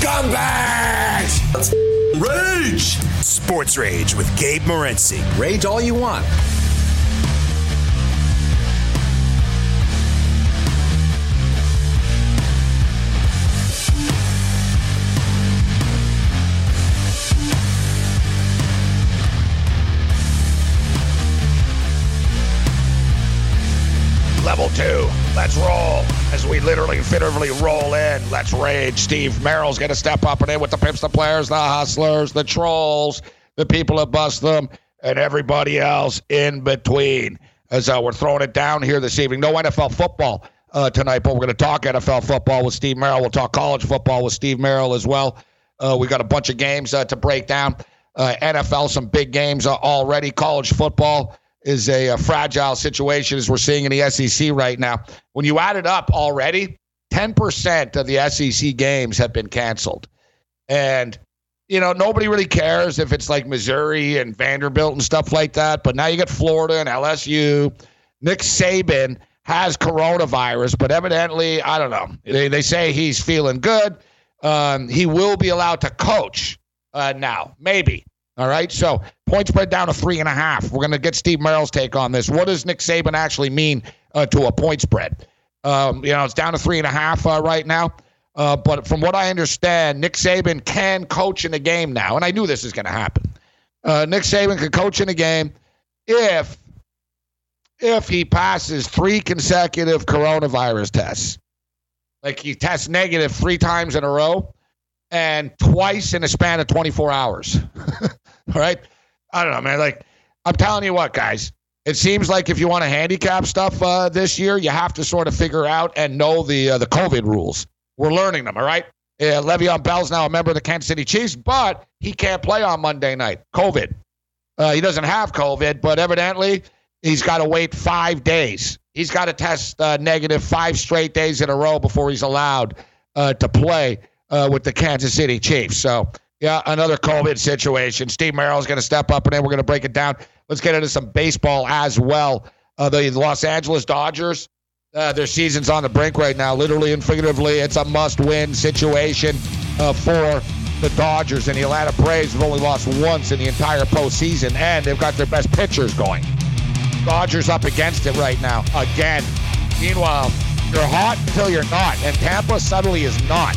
Scumbags! Let's rage! Sports Rage with Gabe Morency. Rage all you want. Level two, let's roll. As we literally figuratively roll in, let's rage. Steve Merrill's going to step up and in with the pimps, the players, the hustlers, the trolls, the people that bust them, and everybody else in between. As uh, we're throwing it down here this evening. No NFL football uh, tonight, but we're going to talk NFL football with Steve Merrill. We'll talk college football with Steve Merrill as well. Uh, we got a bunch of games uh, to break down. Uh, NFL, some big games uh, already. College football is a, a, fragile situation as we're seeing in the SEC right now. When you add it up already, 10% of the SEC games have been canceled. And, you know, nobody really cares if it's like Missouri and Vanderbilt and stuff like that. But now you got Florida and LSU. Nick Saban has coronavirus, but evidently, I don't know. They, they say he's feeling good. Um, he will be allowed to coach uh, now, maybe. All right. So point spread down to three and a half. We're going to get Steve Merrill's take on this. What does Nick Saban actually mean uh, to a point spread? Um, you know, it's down to three and a half uh, right now. Uh, but from what I understand, Nick Saban can coach in a game now. And I knew this is going to happen. Uh, Nick Saban can coach in a game if if he passes three consecutive coronavirus tests. Like he tests negative three times in a row and twice in a span of 24 hours. All right. I don't know, man. Like, I'm telling you what, guys. It seems like if you want to handicap stuff uh, this year, you have to sort of figure out and know the uh, the COVID rules. We're learning them. All right. Uh, Le'Veon Bell's now a member of the Kansas City Chiefs, but he can't play on Monday night. COVID. Uh, he doesn't have COVID, but evidently he's got to wait five days. He's got to test uh, negative five straight days in a row before he's allowed uh, to play with the Kansas City Chiefs. So yeah, another COVID situation. Steve Merrill's going to step up, and then we're going to break it down. Let's get into some baseball as well. Uh, the Los Angeles Dodgers, uh, their season's on the brink right now, literally and figuratively. It's a must-win situation uh, for the Dodgers, and the Atlanta Braves have only lost once in the entire postseason, and they've got their best pitchers going. Dodgers up against it right now again. Meanwhile, you're hot until you're not, and Tampa suddenly is not.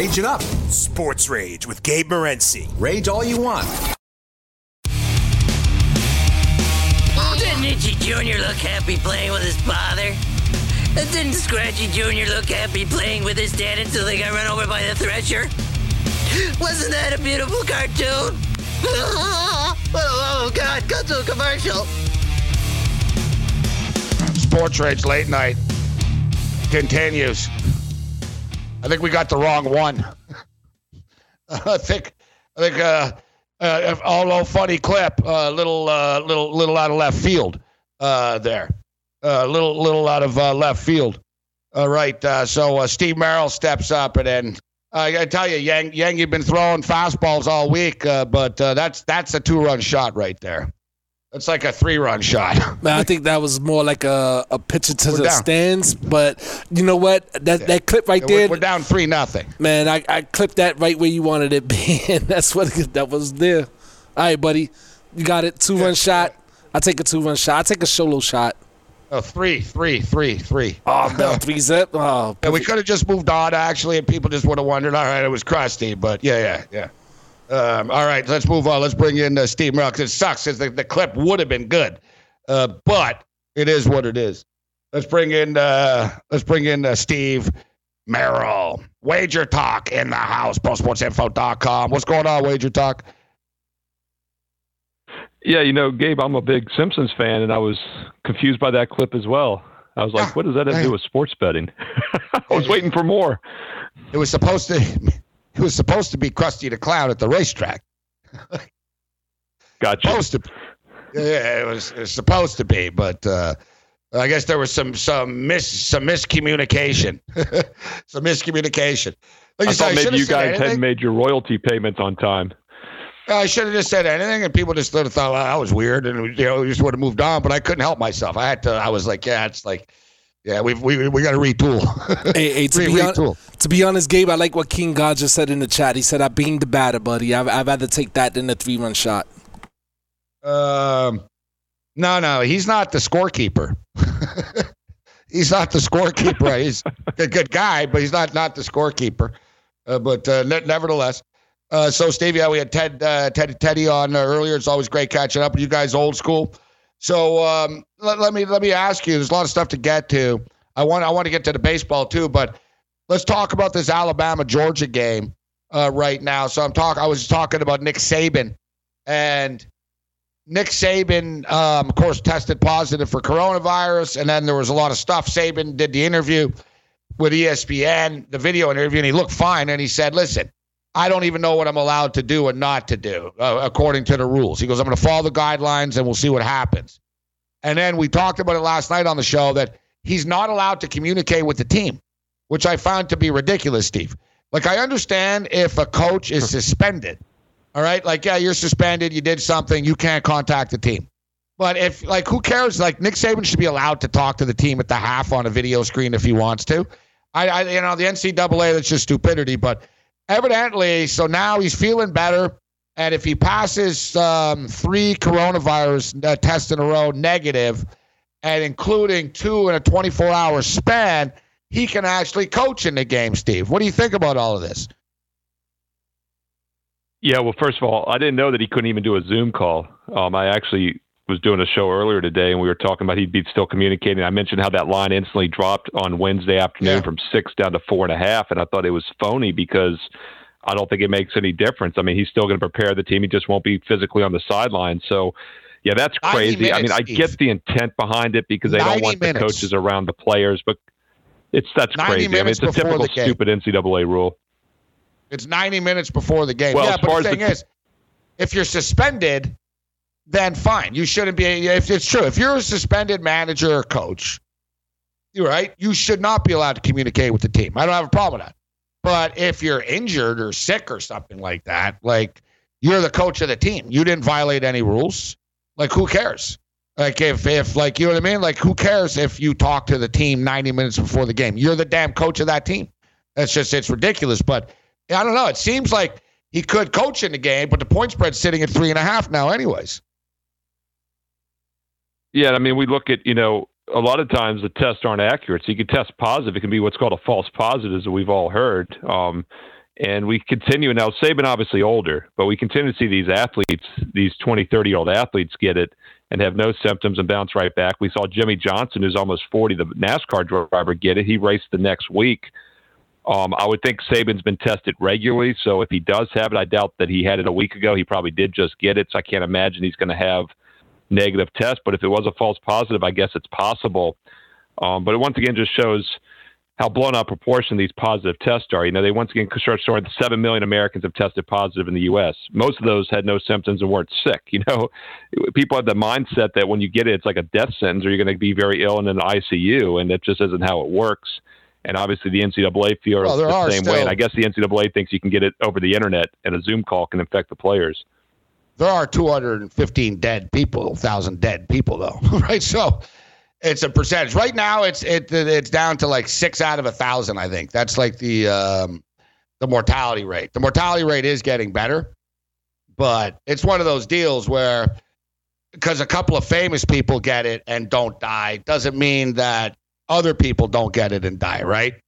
Rage it up. Sports Rage with Gabe Morency. Rage all you want. Didn't Itchy Jr. look happy playing with his father? Didn't Scratchy Jr. look happy playing with his dad until they got run over by the Thresher? Wasn't that a beautiful cartoon? oh, oh God, cut to a commercial. Sports Rage late night continues. I think we got the wrong one. I think I think uh, uh although funny clip, a uh, little uh, little little out of left field uh, there, a uh, little little out of uh, left field. All right, uh, so uh, Steve Merrill steps up, and then I tell you, Yang Yang, you've been throwing fastballs all week, uh, but uh, that's that's a two-run shot right there. It's like a three run shot. Man, I think that was more like a, a pitcher to we're the down. stands. But you know what? That yeah. that clip right there. We're, down three nothing. Man, I, I clipped that right where you wanted it being. That's what that was there. All right, buddy. You got it. Two yeah. run shot. I take a two run shot. I take a solo shot. Oh, three, three, three, three. Oh, no, three zip. Oh, yeah, we could have just moved on actually, and people just would have wondered. All right, it was crusty, but yeah, yeah, yeah. Um, all right, let's move on. Let's bring in uh, Steve Merrill because it sucks because the, the clip would have been good, uh, but it is what it is. Let's bring in uh, let's bring in uh, Steve Merrill. Wager Talk in the house. ProSportsInfo.com. What's going on, Wager Talk? Yeah, you know, Gabe, I'm a big Simpsons fan, and I was confused by that clip as well. I was like, ah, what does that have to do with sports betting? I was waiting for more. It was supposed to It was supposed to be Krusty the Clown at the racetrack. Gotcha. Supposed to. Yeah, it was, it was supposed to be, but uh, I guess there was some some mis some miscommunication, some miscommunication. Like I you said, thought maybe should've you guys anything. hadn't made your royalty payments on time. I should have just said anything, and people just sort of thought well, that was weird, and you know, just would have moved on. But I couldn't help myself. I had to. I was like, yeah, it's like, yeah, we we we got to retool. Hey, hey, to, Re- be retool. to be honest, Gabe, I like what King God just said in the chat. He said, I beamed the batter, buddy. I'd, I'd rather take that than the three run shot. Um, no, no, he's not the scorekeeper. he's not the scorekeeper. he's a good guy, but he's not not the scorekeeper. Uh, but uh, ne- nevertheless, uh, so Stevie, we had Ted, uh, Ted Teddy on uh, earlier. It's always great catching up with you guys, old school. So um, let, let me let me ask you. There's a lot of stuff to get to. I want I want to get to the baseball too, but let's talk about this Alabama Georgia game uh, right now. So I'm talking. I was talking about Nick Saban and Nick Saban, um, of course, tested positive for coronavirus, and then there was a lot of stuff. Saban did the interview with ESPN, the video interview, and he looked fine. And he said, "Listen, I don't even know what I'm allowed to do and not to do uh, according to the rules." He goes, "I'm going to follow the guidelines, and we'll see what happens." And then we talked about it last night on the show that he's not allowed to communicate with the team, which I found to be ridiculous, Steve. Like I understand if a coach is suspended. All right. Like, yeah, you're suspended. You did something. You can't contact the team. But if, like, who cares? Like, Nick Saban should be allowed to talk to the team at the half on a video screen if he wants to. I, I you know, the NCAA, that's just stupidity. But evidently, so now he's feeling better. And if he passes um, three coronavirus uh, tests in a row negative, and including two in a 24 hour span, he can actually coach in the game, Steve. What do you think about all of this? Yeah, well, first of all, I didn't know that he couldn't even do a Zoom call. Um, I actually was doing a show earlier today, and we were talking about he'd be still communicating. I mentioned how that line instantly dropped on Wednesday afternoon Yeah. from six down to four and a half, and I thought it was phony because I don't think it makes any difference. I mean, he's still going to prepare the team; he just won't be physically on the sideline. So, yeah, that's 90 crazy. I mean, I Steve. get the intent behind it because they don't 90 want the coaches around the players, but it's that's crazy. I mean, it's a typical stupid NCAA rule. It's 90 minutes before the game. Well, yeah, but the thing the- is, if you're suspended, then fine. You shouldn't be. If it's true, if you're a suspended manager or coach, you're right. You should not be allowed to communicate with the team. I don't have a problem with that. But if you're injured or sick or something like that, like you're the coach of the team, you didn't violate any rules. Like who cares? Like if if like you know what I mean? Like who cares if you talk to the team 90 minutes before the game? You're the damn coach of that team. That's just it's ridiculous. But I don't know. It seems like he could coach in the game, but the point spread's sitting at three and a half now, anyways. Yeah, I mean, we look at, you know, a lot of times the tests aren't accurate. So you can test positive. It can be what's called a false positive, as we've all heard. Um, and we continue now, Saban obviously older, but we continue to see these athletes, these 20, 30 year old athletes get it and have no symptoms and bounce right back. We saw Jimmie Johnson, who's almost 40, the NASCAR driver, get it. He raced the next week. Um, I would think Saban's been tested regularly. So if he does have it, I doubt that he had it a week ago. He probably did just get it. So I can't imagine he's going to have negative test. But if it was a false positive, I guess it's possible. Um, but it once again just shows how blown out proportion these positive tests are. You know, they once again start showing that 7 million Americans have tested positive in the U.S. Most of those had no symptoms and weren't sick. You know, people have the mindset that when you get it, it's like a death sentence or you're going to be very ill and in the ICU. And that just isn't how it works. And obviously, the NCAA feels Well, the same way. And I guess the NCAA thinks you can get it over the internet and a Zoom call can infect the players. There are 215 dead people, thousand dead people though, right? So it's a percentage. Right now, it's it it's down to like six out of a thousand. I think that's like the um, the mortality rate. The mortality rate is getting better, but it's one of those deals where because a couple of famous people get it and don't die doesn't mean that other people don't get it and die, right?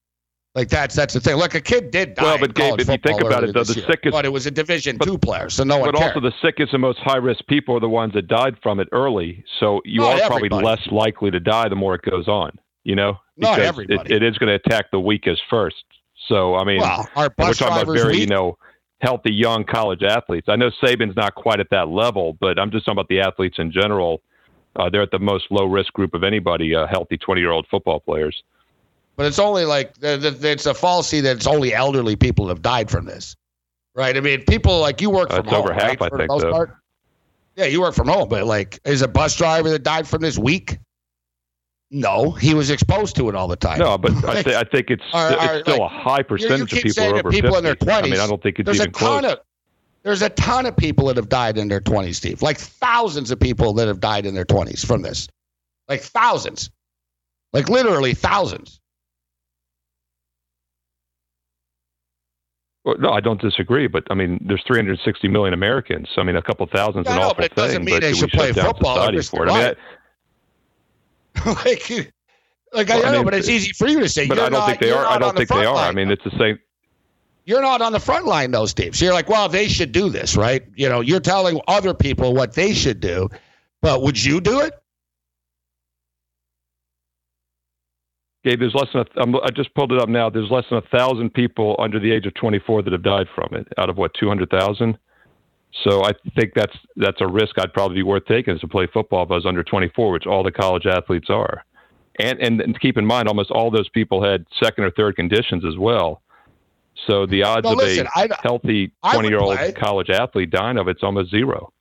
Like that's that's the thing. Look, a kid did die. Well, but Gabe, if you think about it, though, the year. sickest- but it was a Division but- two player, so no one but cared. also the sickest and most high risk people are the ones that died from it early. So you Not are probably less likely to die the more it goes on. You know, Not Because everybody. It, it is going to attack the weakest first. So I mean, well, we're talking about very weak. you know healthy young college athletes. I know Saban's not quite at that level, but I'm just talking about the athletes in general. Uh, they're at the most low risk group of anybody, uh, healthy 20 year old football players. But it's only like it's a fallacy that it's only elderly people that have died from this. right? I mean, people like you work from it's home, over half, right, I for the think, most though. part? Yeah, you work from home, but like, is a bus driver that died from this week? No, he was exposed to it all the time. No, but I, th- I think it's it's still like, a high percentage keep of people are over people 50. in their 20s. I mean, I don't think it's there's even a ton close. of there's a ton of people that have died in their 20s, Steve. Like thousands of people that have died in their 20s from this. Like thousands. Like literally thousands. Well, no, I don't disagree, but I mean, there's 360 million Americans. I mean, a couple thousand's Yeah, I an know, awful but it doesn't thing. mean but they should play football or society for it? I mean, life. like, like I Well, I know, mean, but it's easy for you to say. but I don't not, think they you're I don't the think they front are. I mean, it's the same. you're not on the front line, though, Steve. So you're like, well, they should do this, right? You know, you're telling other people what they should do, but would you do it? Gabe, there's less than a, I'm, I just pulled it up now. There's less than a thousand people under the age of 24 that have died from it, out of what 200,000. So I think that's that's a risk I'd probably be worth taking is to play football if I was under 24, which all the college athletes are. And and, and keep in mind, almost all those people had second or third conditions as well. So the odds of listen, a I, healthy 20 year old college athlete dying of it's almost zero.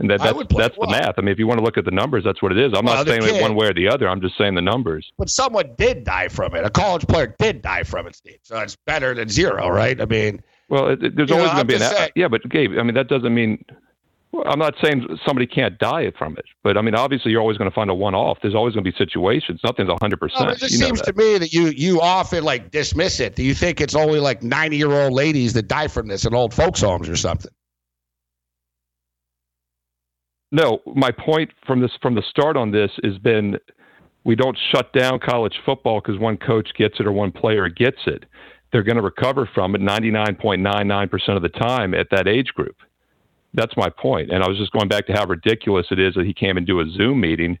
And that, that's that's the math. I mean, if you want to look at the numbers, that's what it is. I'm Well, not saying kid- it one way or the other. I'm just saying the numbers. but someone did die from it. A college player did die from it, Steve. So it's better than zero, right? I mean, Well, it, it- there's always going to be an saying- yeah, but Gabe, I mean that doesn't mean well, I'm not saying somebody can't die from it, but I mean obviously you're always going to find a one-off. There's always going to be situations. Nothing's 100. no, percent it just seems to me that you you often like dismiss it. Do you think it's only like 90 year old ladies that die from this in old folks' homes or something? No, my point from this from the start on this has been we don't shut down college football because one coach gets it or one player gets it. They're going to recover from it 99.99% of the time at that age group. That's my point. And I was just going back to how ridiculous it is that he came and do a Zoom meeting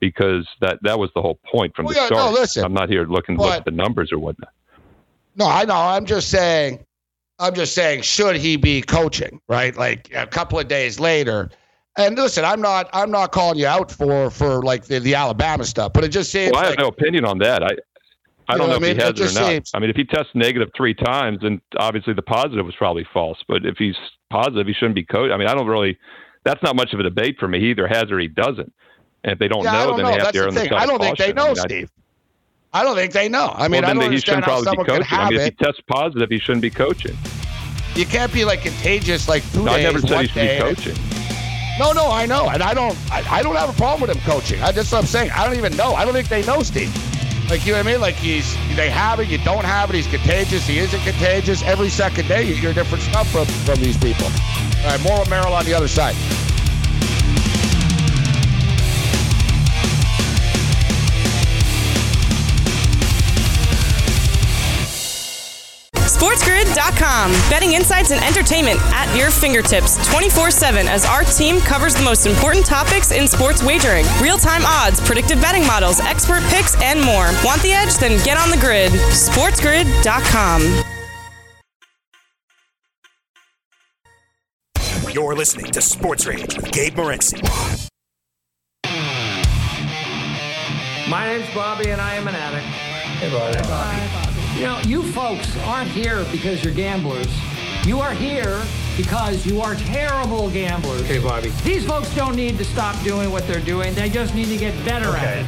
because that that was the whole point from Well, the yeah, no, start. listen, I'm not here looking to look at the numbers or whatnot. No, I know. I'm just saying. I'm just saying. Should he be coaching? Right, like a couple of days later. And listen, I'm not. I'm not calling you out for for like the, the Alabama stuff, but it just seems Well, I have like no opinion on that. I I don't know know, if I mean? he has It it, or not. seems- I mean, if he tests negative three times, then obviously the positive was probably false. But if he's positive, he shouldn't be coached. I mean, I don't really. That's not much of a debate for me. He either has or he doesn't. And if they don't yeah, know, don't then know. they have That's to err on the side I don't think they know, I mean, Steve. I don't think they know. I mean, well, I don't he shouldn't probably be coaching. I mean, if he tests positive, he shouldn't be coaching. You can't be like contagious like two No, I never said he should be coaching. No, no, I know, and I don't. I, I don't have a problem with him coaching. I just what I'm saying. I don't even know. I don't think they know Steve. Like you know what I mean? Like he's they have it, you don't have it. He's contagious. He isn't contagious. Every second day you hear different stuff from from these people. All right, more of Merrill on the other side. SportsGrid.com. Betting insights and entertainment at your fingertips 24 7 as our team covers the most important topics in sports wagering real time odds, predictive betting models, expert picks, and more. Want the edge? Then get on the grid. SportsGrid.com. You're listening to Sports Rage with Gabe Morency. My name's Bobby, and I am an addict. Hey, Bobby. You know, you folks aren't here because you're gamblers. You are here because you are terrible gamblers. Hey, Bobby. These folks don't need to stop doing what they're doing. They just need to get better at it.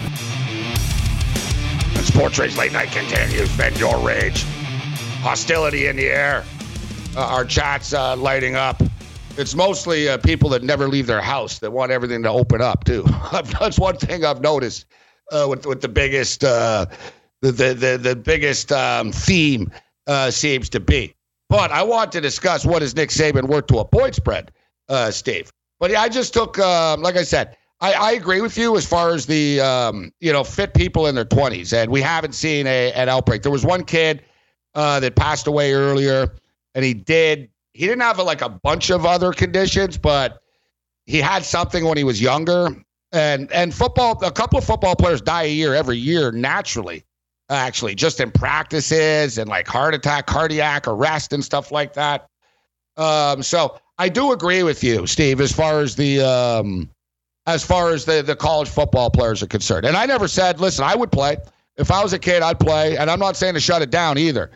And Sports Rage Late Night continues. Bend your rage. Hostility in the air. Uh, our chats uh, lighting up. It's mostly uh, people that never leave their house that want everything to open up too. That's one thing I've noticed uh, with with the biggest uh, the, the the biggest um, theme uh, seems to be. But I want to discuss what is Nick Saban worth to a point spread, uh, Steve. But yeah, I just took, um, like I said, I, I agree with you as far as the um, you know fit people in their twenties, and we haven't seen a an outbreak. There was one kid uh, that passed away earlier, and he did. He didn't have like a bunch of other conditions, but he had something when he was younger. And and football, a couple of football players die a year every year naturally, actually, just in practices and like heart attack, cardiac arrest, and stuff like that. Um, so I do agree with you, Steve, as far as the um, as far as the the college football players are concerned. And I never said, listen, I would play if I was a kid, I'd play. And I'm not saying to shut it down either.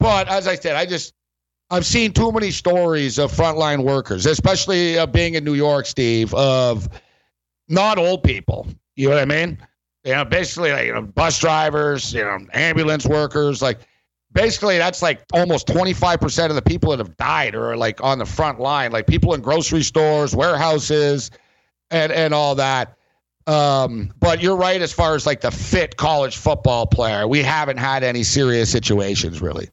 But as I said, I just I've seen too many stories of frontline workers, especially uh, being in New York, Steve, of not old people. You know what I mean? You know, basically, like, you know, bus drivers, you know, ambulance workers, like basically that's like almost 25% of the people that have died are like on the front line, like people in grocery stores, warehouses, and and all that. Um, but you're right as far as like the fit college football player. We haven't had any serious situations really.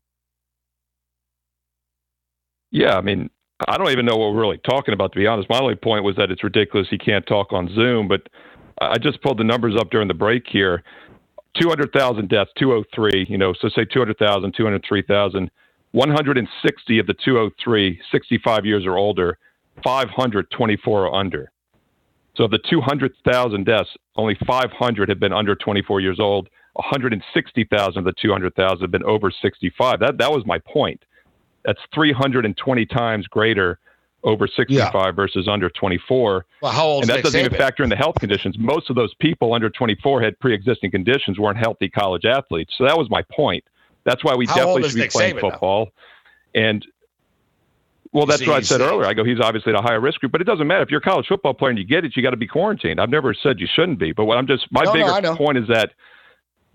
Yeah, I mean, I don't even know what we're really talking about, to be honest. My only point was that it's ridiculous he can't talk on Zoom, but I just pulled the numbers up during the break here. 200,000 deaths, 203, you know, so say 200,000, 203,000. 160 of the 203, 65 years or older, 524 are under. So of the 200,000 deaths, only 500 have been under 24 years old. 160,000 of the 200,000 have been over 65. That that was my point. That's 320 times greater over 65 yeah. versus under 24. Well, how old? And that doesn't even factor in the health conditions. Most of those people under 24 had pre-existing conditions, weren't healthy college athletes. So that was my point. That's why we how definitely should be Nick playing Saban, football. Though? And well, that's what I said earlier. I go, he's obviously at a higher risk group, but it doesn't matter. If you're a college football player and you get it, you got to be quarantined. I've never said you shouldn't be, but what I'm just my no, bigger no, point is that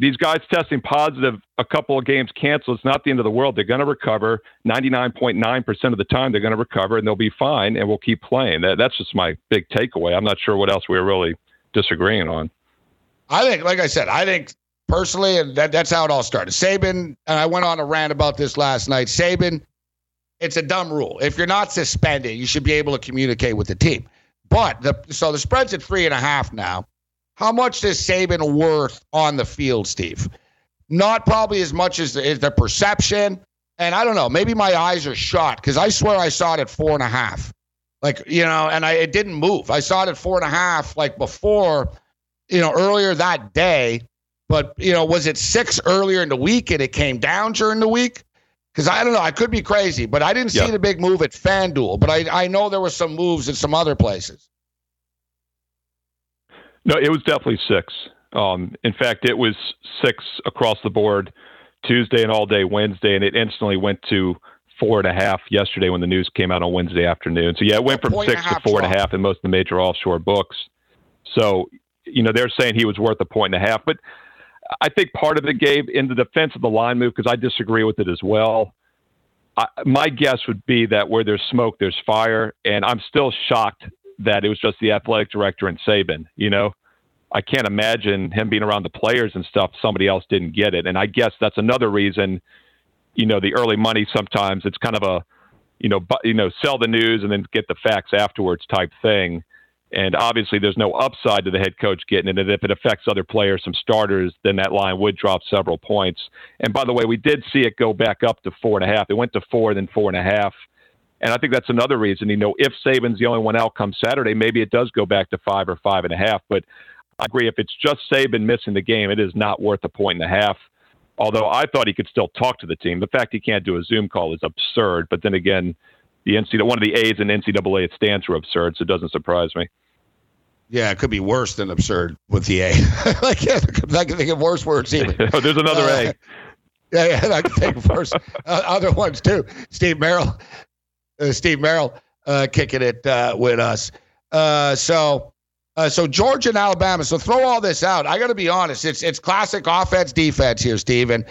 these guys testing positive, a couple of games canceled. It's not the end of the world. They're going to recover. 99.9% of the time, they're going to recover and they'll be fine, and we'll keep playing. That, that's just my big takeaway. I'm not sure what else we're really disagreeing on. I think, like I said, I think personally, and that, that's how it all started. Saban, and I went on a rant about this last night. Saban, it's a dumb rule. If you're not suspended, you should be able to communicate with the team. But the so the spread's at three and a half now. How much is Saban worth on the field, Steve? Not probably as much as the, as the perception. And I don't know, maybe my eyes are shot because I swear I saw it at four and a half. Like, you know, and I it didn't move. I saw it at four and a half like before, you know, earlier that day. But, you know, was it six earlier in the week and it came down during the week? Because I don't know, I could be crazy, but I didn't see the big move at FanDuel. But I, I know there were some moves at some other places. No, it was definitely six. Um, in fact, it was six across the board Tuesday and all day Wednesday, and it instantly went to four and a half yesterday when the news came out on Wednesday afternoon. So yeah, it went from six to four and a half in most of the major offshore books. So you know they're saying he was worth a point and a half, but I think part of it gave in the defense of the line move because I disagree with it as well. I, my guess would be that where there's smoke, there's fire, and I'm still shocked that it was just the athletic director and Saban. You know, I can't imagine him being around the players and stuff. Somebody else didn't get it, and I guess that's another reason. You know, the early money sometimes it's kind of a, you know, bu- you know, sell the news and then get the facts afterwards type thing. And obviously, there's no upside to the head coach getting it. And if it affects other players, some starters, then that line would drop several points. And by the way, we did see it go back up to four and a half. It went to four, then four and a half. And I think that's another reason. You know, if Saban's the only one out come Saturday, maybe it does go back to five or five and a half. But I agree. If it's just Saban missing the game, it is not worth a point and a half. Although I thought he could still talk to the team. The fact he can't do a Zoom call is absurd. But then again, the NCAA, one of the A's in NCAA, it stands for absurd, so it doesn't surprise me. Yeah, it could be worse than absurd with the A. like, yeah, I can think of worse words even. There's another uh, A. Yeah, yeah, I can think of worse uh, other ones too. Steve Merrill, Steve Merrill, uh, kicking it uh, with us. Uh, so, so Georgia and Alabama. So throw all this out. I got to be honest. It's it's classic offense defense here, Steve. And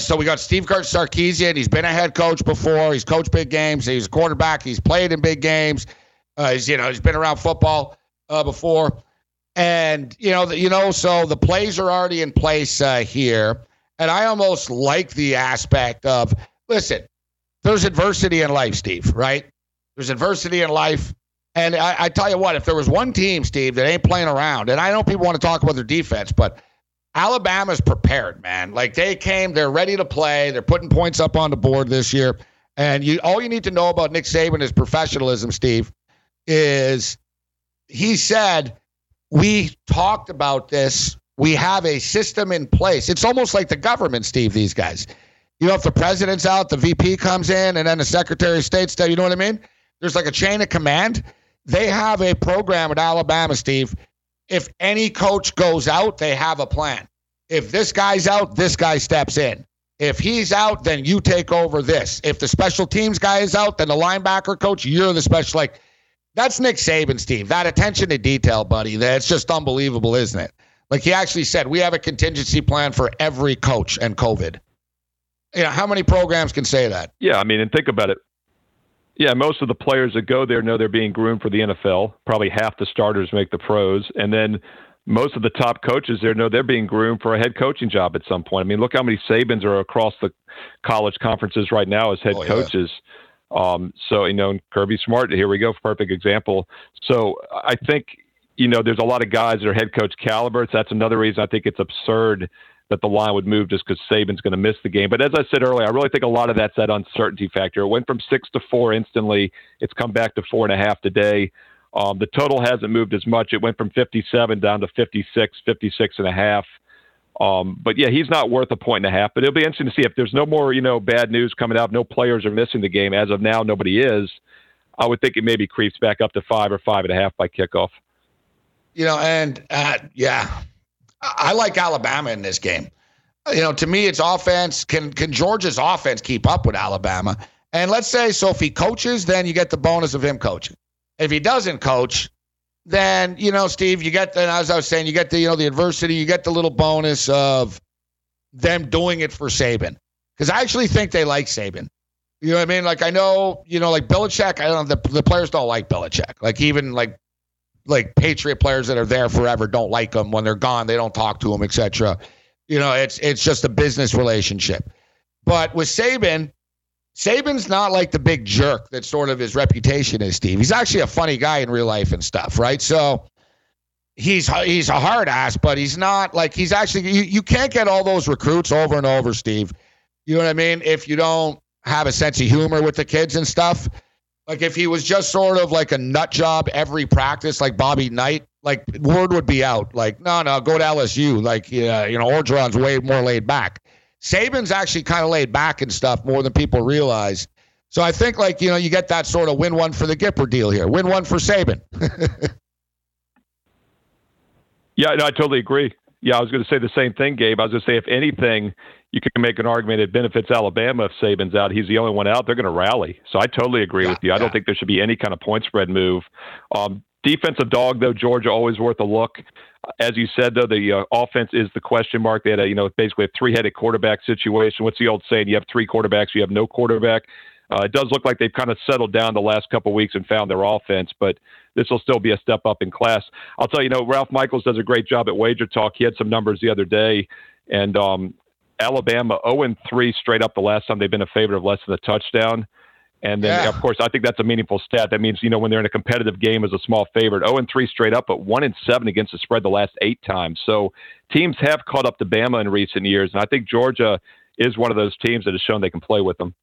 so we got Steve Kurt Sarkisian. He's been a head coach before. He's coached big games. He's a quarterback. He's played in big games. he's you know he's been around football uh, before, and you know, the, you know, so the plays are already in place uh, here, and I almost like the aspect of listen. There's adversity in life, Steve. Right? There's adversity in life, and I, I tell you what, if there was one team, Steve, that ain't playing around, and I know people want to talk about their defense, but Alabama's prepared, man. Like they came, they're ready to play. They're putting points up on the board this year. And you all you need to know about Nick Saban is professionalism, Steve, is he said, We talked about this. We have a system in place. It's almost like the government, Steve, these guys. You know, if the president's out, the VP comes in, and then the Secretary of State's there. You know what I mean? There's like a chain of command. They have a program at Alabama, Steve. If any coach goes out, they have a plan. If this guy's out, this guy steps in. If he's out, then you take over this. If the special teams guy is out, then the linebacker coach, you're the special. Like that's Nick Saban, Steve. That attention to detail, buddy. That's just unbelievable, isn't it? Like he actually said, we have a contingency plan for every coach and COVID. You know, how many programs can say that? Yeah, I mean, and think about it. Yeah, most of the players that go there know they're being groomed for the NFL. Probably half the starters make the pros, and then most of the top coaches there know they're being groomed for a head coaching job at some point. I mean, look how many Sabans are across the college conferences right now as head oh, yeah. coaches. Um, so you know, Kirby Smart. Here we go, perfect example. So I think you know, there's a lot of guys that are head coach caliber. So that's another reason I think it's absurd that the line would move just because Saban's going to miss the game. But as I said earlier, I really think a lot of that's that uncertainty factor. It went from six to four instantly. It's come back to four and a half today. Um, the total hasn't moved as much. It went from 57 down to 56, 56 and a half. Um, but yeah, he's not worth a point and a half. But it'll be interesting to see if there's no more, you know, bad news coming out. No players are missing the game as of now. Nobody is. I would think it maybe creeps back up to five or five and a half by kickoff. You know, and uh, yeah, I like Alabama in this game. You know, to me, it's offense. Can can Georgia's offense keep up with Alabama? And let's say so if he coaches, then you get the bonus of him coaching. If he doesn't coach, then you know, Steve, you get the as I was saying, you get the you know the adversity, you get the little bonus of them doing it for Saban. Because I actually think they like Saban. You know what I mean? Like I know, you know, like Belichick. I don't know the the players don't like Belichick. Like even like like Patriot players that are there forever don't like them When they're gone, they don't talk to them, etc. You know, it's it's just a business relationship. But with Saban, Saban's not like the big jerk that sort of his reputation is, Steve. He's actually a funny guy in real life and stuff, right? So he's he's a hard ass, but he's not like he's actually you, you can't get all those recruits over and over, Steve. You know what I mean? If you don't have a sense of humor with the kids and stuff. Like if he was just sort of like a nut job every practice, like Bobby Knight, like word would be out. Like, no, no, go to LSU. Like, yeah, you know, Orgeron's way more laid back. Saban's actually kind of laid back and stuff more than people realize. So I think like, you know, you get that sort of win one for the Gipper deal here. Win one for Saban. yeah, no, I totally agree. Yeah, I was going to say the same thing, Gabe. I was going to say, if anything, you can make an argument it benefits Alabama if Saban's out. He's the only one out. They're going to rally. So I totally agree yeah, with you. I yeah. don't think there should be any kind of point spread move. Um, defensive dog, though, Georgia always worth a look. As you said, though, the uh, offense is the question mark. They had a, you know, basically a three-headed quarterback situation. What's the old saying? You have three quarterbacks, you have no quarterback. Uh, it does look like they've kind of settled down the last couple of weeks and found their offense, but this will still be a step up in class. I'll tell you, you know, Ralph Michaels does a great job at Wager Talk. He had some numbers the other day, and um, Alabama 0 3 straight up the last time they've been a favorite of less than a touchdown. And then, yeah. of course, I think that's a meaningful stat. That means, you know, when they're in a competitive game as a small favorite, 0 3 straight up, but 1 and 7 against the spread the last eight times. So teams have caught up to Bama in recent years. And I think Georgia is one of those teams that has shown they can play with them.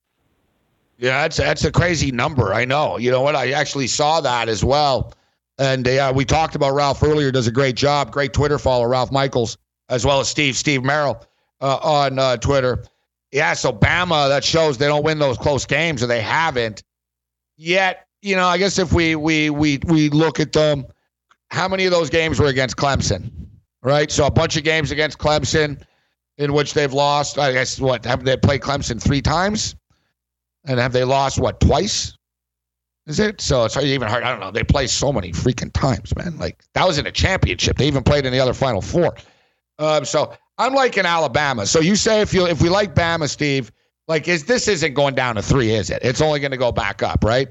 Yeah, that's that's a crazy number. I know. You know what? I actually saw that as well. And uh, we talked about Ralph earlier. Does a great job. Great Twitter follower, Ralph Michaels, as well as Steve Steve Merrill uh, on uh, Twitter. Yeah, so Bama that shows they don't win those close games, or they haven't yet. You know, I guess if we we we we look at them, how many of those games were against Clemson? Right. So a bunch of games against Clemson in which they've lost. I guess what have they played Clemson three times? And have they lost what twice? Is it? So it's even hard. I don't know. They play so many freaking times, man. Like that was in a championship. They even played in the other Final Four. Um, so I'm like in Alabama. So you say if you if we like Bama, Steve, like is this isn't going down to three, is it? It's only going to go back up, right?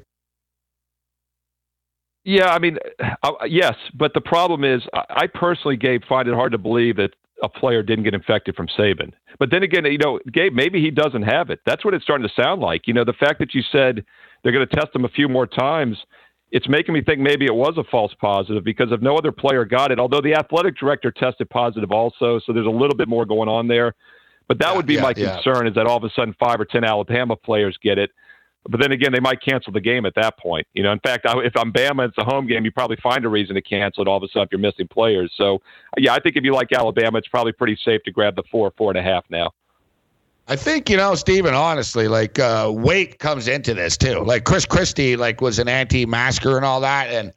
Yeah, I mean, uh, yes, but the problem is, I personally, Gabe, find it hard to believe that a player didn't get infected from Saban. But then again, you know, Gabe, maybe he doesn't have it. That's what it's starting to sound like. You know, the fact that you said they're going to test him a few more times, it's making me think maybe it was a false positive because if no other player got it, although the athletic director tested positive also, so there's a little bit more going on there. But that yeah, would be yeah, my concern yeah. is that all of a sudden five or ten Alabama players get it. But then again, they might cancel the game at that point. You know, in fact, if I'm Bama, it's a home game. You probably find a reason to cancel it all of a sudden if you're missing players. So, yeah, I think if you like Alabama, it's probably pretty safe to grab the four, four and a half now. I think you know, Stephen. Honestly, like uh, weight comes into this too. Like Chris Christie, like was an anti-masker and all that, and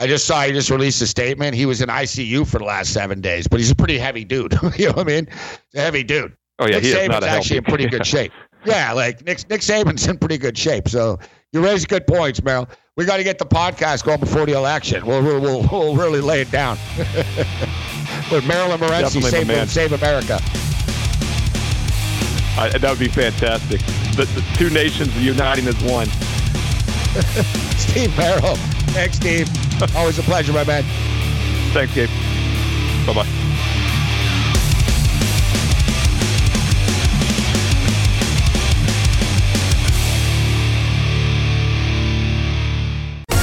I just saw he just released a statement. He was in ICU for the last seven days, but he's a pretty heavy dude. you know what I mean? He's a heavy dude. Oh yeah, Nick he Saban's actually in pretty good shape. Yeah, like Nick Nick Saban's in pretty good shape. So you raise good points, Merrill. We got to get the podcast going before the election. We'll we'll, we'll, we'll really lay it down. With Merrill and Morency, save, save America. That would be fantastic. The, the two nations uniting as one. Steve Merrill. Thanks, Steve. Always a pleasure, my man. Thanks, Gabe. Bye bye.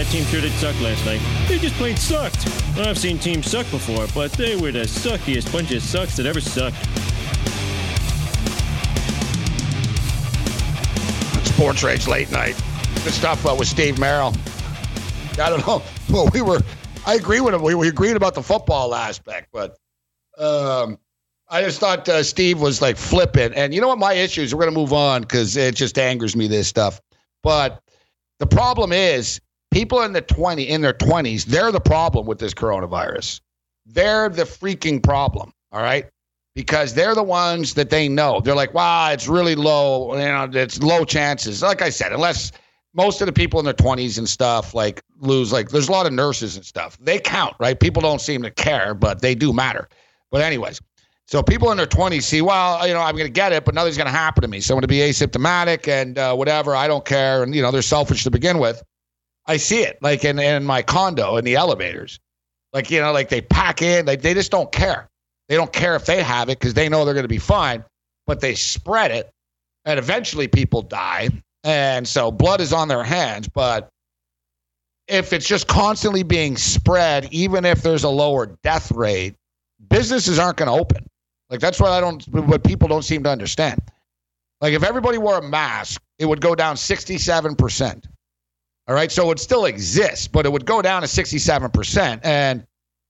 That team sure did suck last night. They just plain sucked. I've seen teams suck before, but they were the suckiest bunch of sucks that ever sucked. Sports Rage late night. Good stuff uh, with Steve Merrill. I don't know. Well, we were. I agree with him. We, we agreed about the football aspect, but um, I just thought uh, Steve was like flippant. And you know what? My issues. We're to move on because it just angers me. This stuff. But the problem is, people in the twenty in their twenties, they're the problem with this coronavirus. They're the freaking problem. All right because they're the ones that they know. They're like, wow, it's really low. You know, it's low chances. Like I said, unless most of the people in their 20s and stuff like lose, like there's a lot of nurses and stuff. They count, right? People don't seem to care, but they do matter. But, anyways, so people in their 20s see, well, you know, I'm going to get it, but nothing's going to happen to me. So I'm going to be asymptomatic and uh, whatever. I don't care. And, you know, they're selfish to begin with. I see it like in, in my condo in the elevators. Like, you know, like they pack in, like they just don't care. They don't care if they have it because they know they're going to be fine, but they spread it, and eventually people die. And so blood is on their hands. But if it's just constantly being spread, even if there's a lower death rate, businesses aren't going to open. Like that's what I don't, what people don't seem to understand. Like if everybody wore a mask, it would go down 67%. All right. So it still exists, but it would go down to 67%. And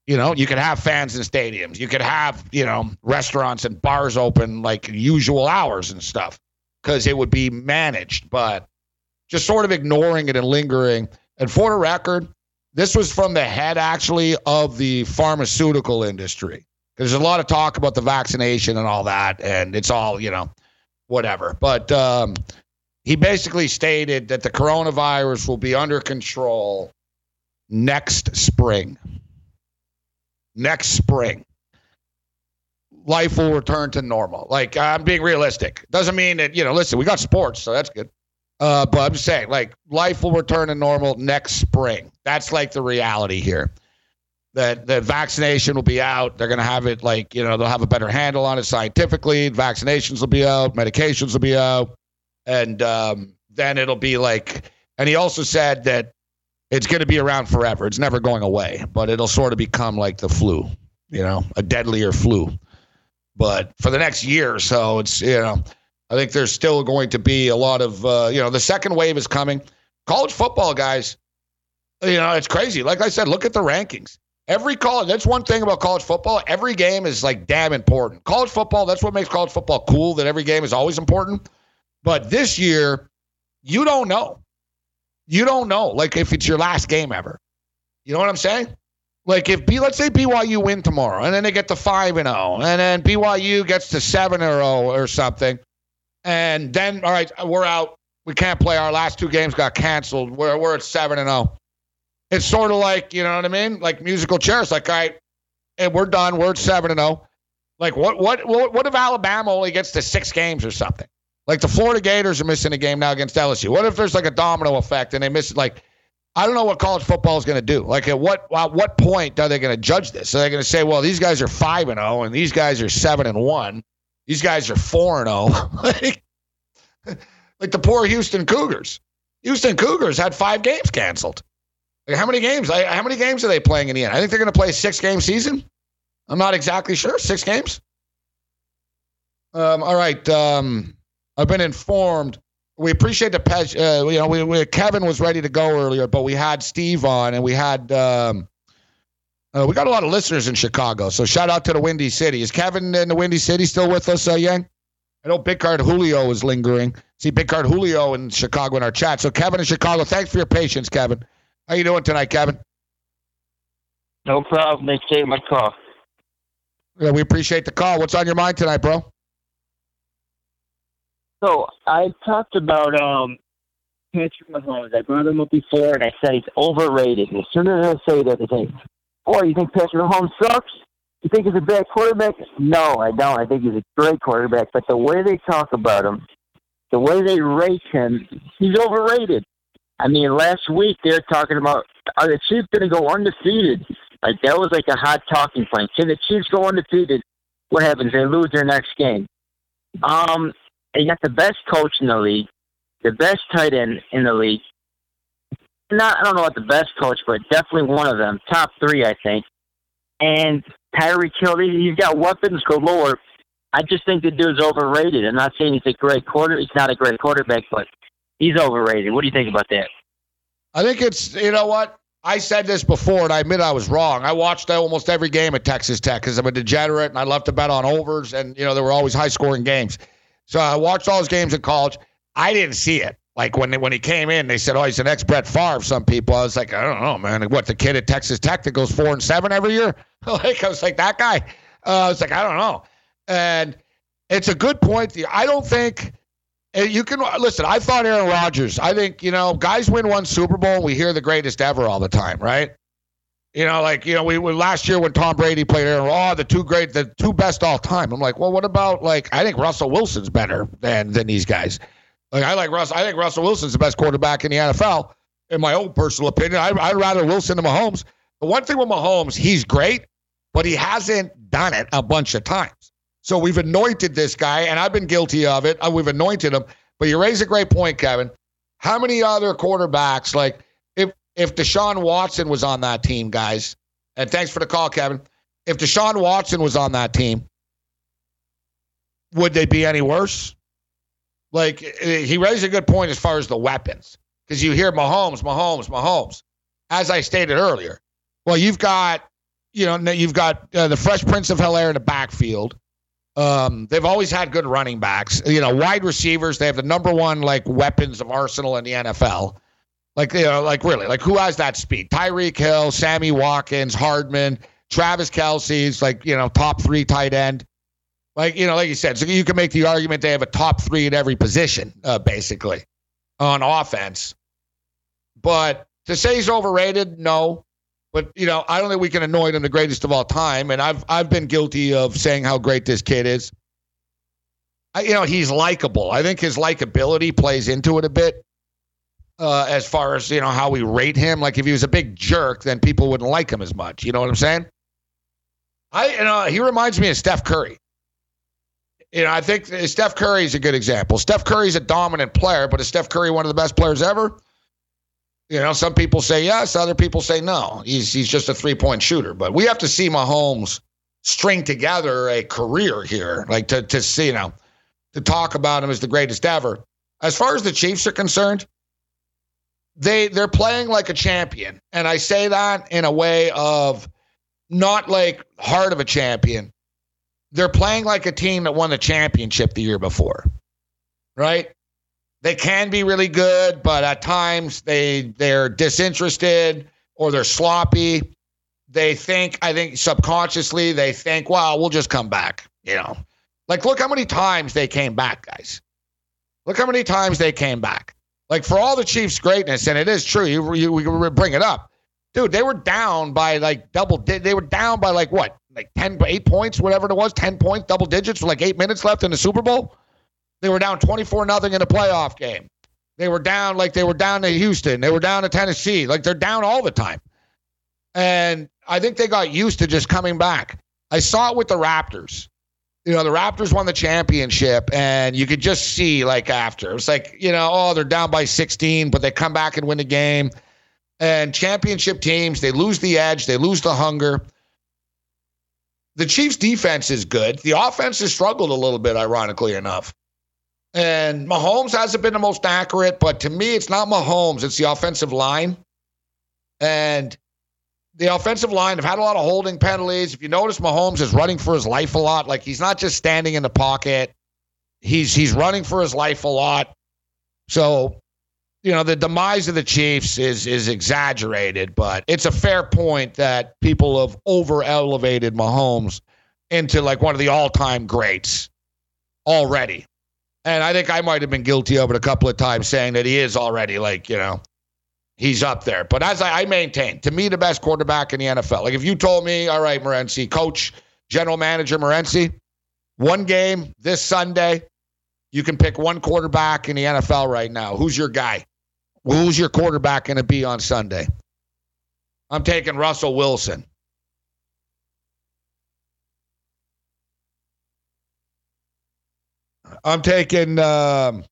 you know, you could have fans in stadiums. You could have, you know, restaurants and bars open like usual hours and stuff because it would be managed, but just sort of ignoring it and lingering. And for the record, this was from the head actually of the pharmaceutical industry. There's a lot of talk about the vaccination and all that, and it's all, you know, whatever. But um, he basically stated that the coronavirus will be under control next spring. Next spring. Life will return to normal. Like i'm being realistic. Doesn't mean that you know listen we got sports so that's good. Uh, but i'm saying like life will return to normal next spring. That's like the reality here. That the vaccination will be out. They're going to have it like you know they'll have a better handle on it scientifically. Vaccinations will be out. Medications will be out and um, then it'll be like and he also said that it's going to be around forever. It's never going away, but it'll sort of become like the flu, you know, a deadlier flu. But for the next year or so, it's, you know, I think there's still going to be a lot of, uh, you know, the second wave is coming. College football, guys, you know, it's crazy. Like I said, look at the rankings. Every college, that's one thing about college football. Every game is like damn important. College football, that's what makes college football cool, that every game is always important. But this year, you don't know. You don't know like if it's your last game ever. You know what i'm saying? Like if b let's say byu win tomorrow and then they get to 5 and 0 and then byu gets to 7 or 0 or something and then all right we're out. We can't play. Our last two games got canceled. We're, we're at 7 and 0 it's sort of like you know what i mean? Like musical chairs like all right and we're done. We're at 7 and 0 like what what what what if alabama only gets to six games or something like the Florida Gators are missing a game now against LSU. What if there's like a domino effect and they miss? Like, I don't know what college football is going to do. Like, at what at what point are they going to judge this? Are they going to say, well, these guys are five and zero and these guys are seven and one? These guys are four and zero. like, like the poor Houston Cougars. Houston Cougars had five games canceled. Like, how many games? How many games are they playing in the end? I think they're going to play a six game season. I'm not exactly sure. Six games. Um, all right. Um, I've been informed we appreciate the uh, you know we, we Kevin was ready to go earlier, but we had Steve on and we had um, uh, we got a lot of listeners in Chicago. So shout out to the Windy City. Is Kevin in the Windy City still with us, uh, Yang? I know Big Card Julio is lingering. See Big Card Julio in Chicago in our chat. So Kevin in Chicago, thanks for your patience, Kevin. How you doing tonight, Kevin? No problem. They take my call. Yeah, we appreciate the call. What's on your mind tonight, bro? So I talked about um Patrick Mahomes. I brought him up before, and I said he's overrated. And as soon as I say that, they say, "Boy, you think Patrick Mahomes sucks? You think he's a bad quarterback?" No, I don't. I think he's a great quarterback. But the way they talk about him, the way they rate him, he's overrated. I mean, last week they were talking about are the Chiefs going to go undefeated? Like that was like a hot talking point. Can the Chiefs go undefeated? What happens? They lose their next game. Um, they got the best coach in the league, the best tight end in the league. Not, I don't know about the best coach, but definitely one of them, top three, I think. And Tyreek Hill, he's got weapons galore. I just think the dude's overrated. I'm not saying he's a great quarter. He's not a great quarterback, but he's overrated. What do you think about that? I think it's you know what I said this before, and I admit I was wrong. I watched almost every game at Texas Tech because I'm a degenerate and I love to bet on overs, and you know there were always high scoring games. So I watched all his games in college. I didn't see it. Like when when he came in, they said, "Oh, he's an ex Brett Favre." Some people, I was like, I don't know, man. What the kid at Texas Tech that goes four and seven every year? like I was like that guy. Uh, I was like, I don't know. And it's a good point. I don't think you can listen. I thought Aaron Rodgers. I think you know guys win one Super Bowl. We hear the greatest ever all the time, right? You know, like you know, we, we last year when Tom Brady played Aaron, oh, the two great, the two best all time. I'm like, well, what about like I think Russell Wilson's better than than these guys. Like I like Russ. I think Russell Wilson's the best quarterback in the NFL, in my own personal opinion. I, I'd rather Wilson than Mahomes. The one thing with Mahomes, he's great, but he hasn't done it a bunch of times. So we've anointed this guy, and I've been guilty of it. Uh, we've anointed him. But you raise a great point, Kevin. How many other quarterbacks, like if Deshaun Watson was on that team, guys, and thanks for the call, Kevin. If Deshaun Watson was on that team, would they be any worse? Like he raised a good point as far as the weapons, because you hear Mahomes, Mahomes, Mahomes. As I stated earlier, well, you've got, you know, you've got uh, the Fresh Prince of Bel Air in the backfield. Um, they've always had good running backs. You know, wide receivers. They have the number one like weapons of arsenal in the NFL. Like you know, like really, like who has that speed? Tyreek Hill, Sammy Watkins, Hardman, Travis Kelce's like you know top three tight end. Like you know, like you said, so you can make the argument they have a top three at every position, uh, basically, on offense. But to say he's overrated, no. But you know, I don't think we can anoint him the greatest of all time. And I've I've been guilty of saying how great this kid is. I, you know, he's likable. I think his likability plays into it a bit. Uh, as far as you know, how we rate him. Like if he was a big jerk, then people wouldn't like him as much. You know what I'm saying? I you know he reminds me of Steph Curry. You know, I think Steph Curry is a good example. Steph Curry's a dominant player, but is Steph Curry one of the best players ever? You know, some people say yes, other people say no. He's he's just a three point shooter. But we have to see Mahomes string together a career here, like to to see you know to talk about him as the greatest ever. As far as the Chiefs are concerned, they they're playing like a champion, and I say that in a way of not like heart of a champion. They're playing like a team that won the championship the year before, right? they can be really good, but at times they they're disinterested or they're sloppy. They think, I think subconsciously they think, well, we'll just come back. You know, like look how many times they came back, guys. Look how many times they came back. Like for all the Chiefs' greatness, and it is true, you you we bring it up, dude. They were down by like double. They were down by like what, like 10, 8 points, whatever it was, ten points, double digits, with like eight minutes left in the Super Bowl. They were down 24 nothing in a playoff game. They were down like they were down to Houston. They were down to Tennessee. Like they're down all the time. And I think they got used to just coming back. I saw it with the Raptors. You know, the Raptors won the championship, and you could just see like after. It was like, you know, oh, they're down by 16, but they come back and win the game. And championship teams, they lose the edge, they lose the hunger. The Chiefs' defense is good. The offense has struggled a little bit, ironically enough. And Mahomes hasn't been the most accurate, but to me, it's not Mahomes, it's the offensive line. And the offensive line have had a lot of holding penalties. If you notice, Mahomes is running for his life a lot. Like he's not just standing in the pocket. He's he's running for his life a lot. So, you know, the demise of the Chiefs is is exaggerated, but it's a fair point that people have over elevated Mahomes into like one of the all time greats already. And I think I might have been guilty of it a couple of times saying that he is already like, you know, he's up there. But as I, I maintain, to me, the best quarterback in the NFL. Like if you told me, all right, Morency, coach, general manager Morency, one game this Sunday, you can pick one quarterback in the NFL right now. Who's your guy? Who's your quarterback going to be on Sunday? I'm taking Russell Wilson. I'm taking um,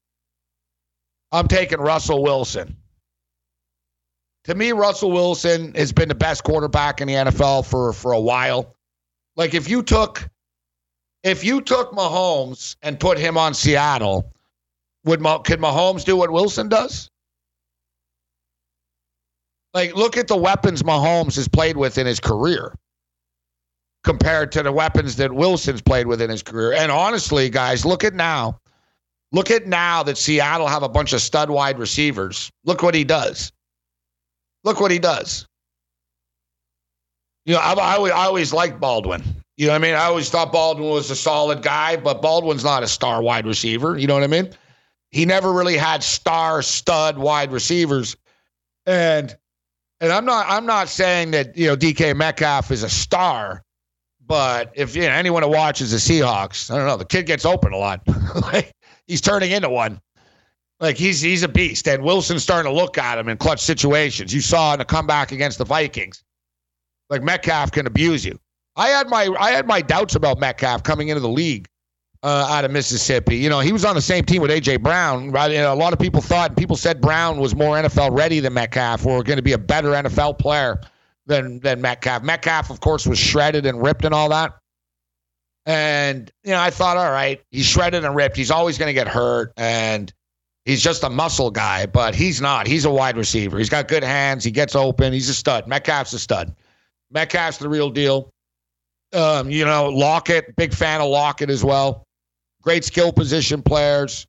I'm taking Russell Wilson. To me, Russell Wilson has been the best quarterback in the NFL for for a while. Like if you took if you took Mahomes and put him on Seattle, would could Mahomes do what Wilson does? Like look at the weapons Mahomes has played with in his career compared to the weapons that Wilson's played with in his career. And honestly, guys, look at now. Look at now that Seattle have a bunch of stud wide receivers. Look what he does. Look what he does. You know, I, I, I always liked Baldwin. You know what I mean? I always thought Baldwin was a solid guy, but Baldwin's not a star wide receiver. You know what I mean? He never really had star stud wide receivers. And and I'm not I'm not saying that, you know, DK Metcalf is a star, but if you know, anyone who watches the Seahawks, I don't know, the kid gets open a lot. like he's turning into one. Like he's he's a beast, and Wilson's starting to look at him in clutch situations. You saw in the comeback against the Vikings. Like Metcalf can abuse you. I had my I had my doubts about Metcalf coming into the league uh, out of Mississippi. You know, he was on the same team with AJ Brown. Right? You know, a lot of people thought people said Brown was more NFL ready than Metcalf, or going to be a better NFL player than than Metcalf. Metcalf, of course, was shredded and ripped and all that. And you know, I thought, all right, he's shredded and ripped. He's always going to get hurt, and he's just a muscle guy. But he's not. He's a wide receiver. He's got good hands. He gets open. He's a stud. Metcalf's a stud. Metcalf's the real deal. Um, you know, Lockett, big fan of Lockett as well. Great skill position players.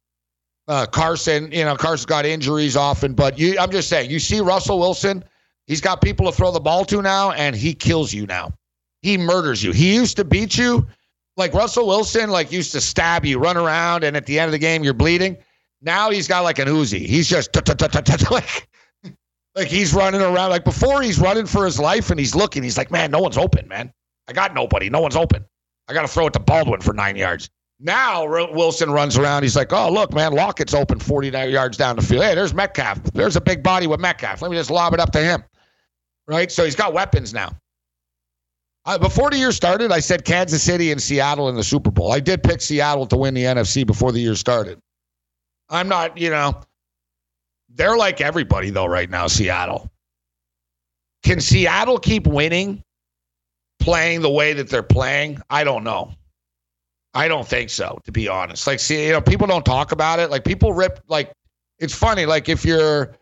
Uh, Carson, you know, Carson's got injuries often, but you, I'm just saying, you see Russell Wilson He's got people to throw the ball to now, and he kills you now. He murders you. He used to beat you like Russell Wilson, like used to stab you, run around, and at the end of the game, you're bleeding. Now he's got like an Uzi. He's just like, like he's running around. Like before, he's running for his life, and he's looking. He's like, man, no one's open, man. I got nobody. No one's open. I got to throw it to Baldwin for nine yards. Now Wilson runs around. He's like, oh, look, man, Lockett's open 40 yards down the field. Hey, there's Metcalf. There's a big body with Metcalf. Let me just lob it up to him right? So he's got weapons now. Uh, before the year started, I said Kansas City and Seattle in the Super Bowl. I did pick Seattle to win the NFC before the year started. I'm not, you know, they're like everybody though right now, Seattle. Can Seattle keep winning playing the way that they're playing? I don't know. I don't think so, to be honest. Like, see, you know, people don't talk about it. Like, people rip, like, it's funny. Like, if you're,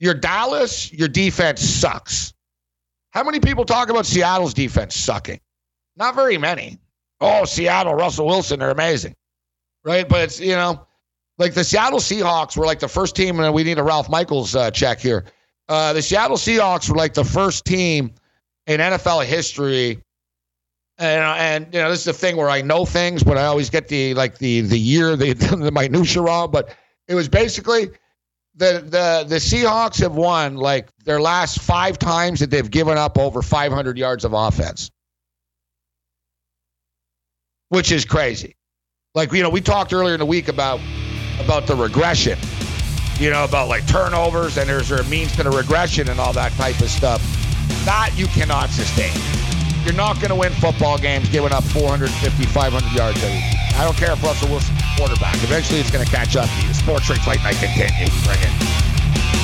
you're Dallas, your defense sucks. How many people talk about Seattle's defense sucking? Not very many. Oh, Seattle, Russell Wilson, they're amazing. Right? But it's, you know, like the Seattle Seahawks were like the first team, and we need a Ralph Michaels uh, check here. Uh, the Seattle Seahawks were like the first team in NFL history. And, and you know, this is the thing where I know things, but I always get the like the the year, the, the minutia wrong. But it was basically the the the Seahawks have won like their last five times that they've given up over 500 yards of offense, which is crazy. Like you know, we talked earlier in the week about about the regression, you know, about like turnovers and there's a means to the regression and all that type of stuff. That you cannot sustain. You're not going to win football games giving up 450, 500 yards a week. I don't care if Russell Wilson's quarterback. Eventually, it's going to catch up to you. Sports Rage Late Night continues. Bring it.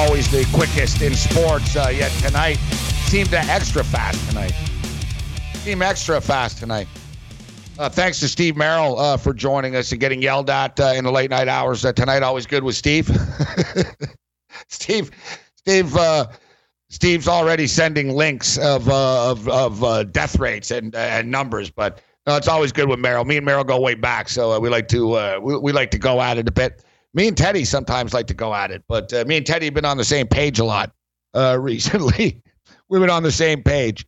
Always the quickest in sports. Uh, yet tonight seemed extra fast tonight. Seemed extra fast tonight. Uh, thanks to Steve Merrill uh, for joining us and getting yelled at uh, in the late night hours uh, tonight. Always good with Steve. Steve, Steve, uh, Steve's already sending links of of, of death rates and and numbers, but it's always good with Merrill. Me and Merrill go way back, so we like to we, we like to go at it a bit. Me and Teddy sometimes like to go at it, but uh, me and Teddy have been on the same page a lot uh, recently. We've been on the same page.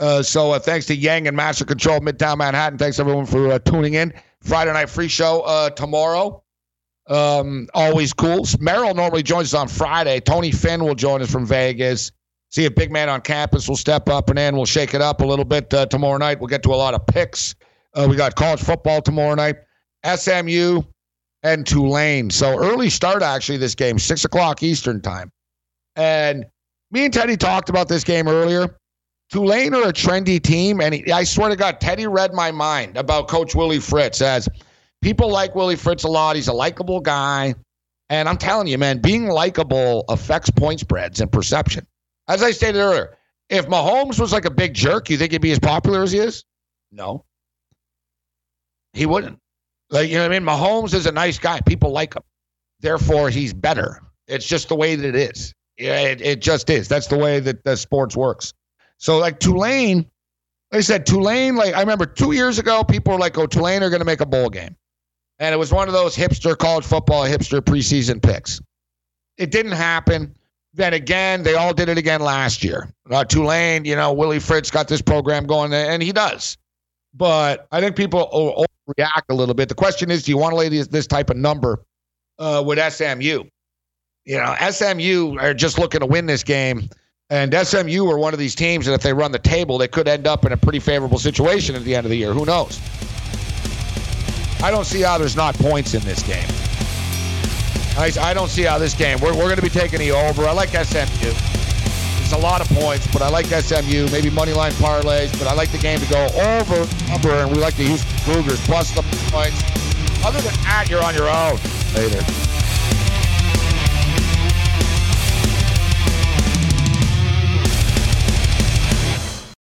Uh, so uh, thanks to Yang and Master Control Midtown Manhattan. Thanks everyone for uh, tuning in. Friday night free show uh, tomorrow. Um, always cool. Merrill normally joins us on Friday. Tony Finn will join us from Vegas. See a big man on campus. We'll step up and in. We'll shake it up a little bit tomorrow night. We'll get to a lot of picks. We got college football tomorrow night. SMU and Tulane. So early start actually this game, six o'clock Eastern time. And me and Teddy talked about this game earlier. Tulane are a trendy team, and he, I swear to God, Teddy read my mind about Coach Willie Fritz as people like Willie Fritz a lot. He's a likable guy. And I'm telling you, man, being likable affects point spreads and perception. As I stated earlier, if Mahomes was like a big jerk, you think he'd be as popular as he is? No. He wouldn't. Like, you know what I mean? Mahomes is a nice guy. People like him. Therefore, he's better. It's just the way that it is. It, it just is. That's the way that the sports works. So, like Tulane, like I said, Tulane, like I remember two years ago, people were like, oh, Tulane are going to make a bowl game. And it was one of those hipster college football, hipster preseason picks. It didn't happen. Then again, they all did it again last year. Uh, Tulane, you know, Willie Fritz got this program going, and he does. But I think people overreact a little bit. The question is, do you want to lay this, this type of number uh, with SMU? You know, SMU are just looking to win this game, and SMU are one of these teams that if they run the table, they could end up in a pretty favorable situation at the end of the year. Who knows? I don't see how there's not points in this game. I, I don't see how this game. We're, we're going to be taking the over. I like SMU. It's a lot of points, but I like SMU. Maybe money line parlays, but I like the game to go over, over, and we like the Houston Cougars plus the points. Other than that, you're on your own. Later.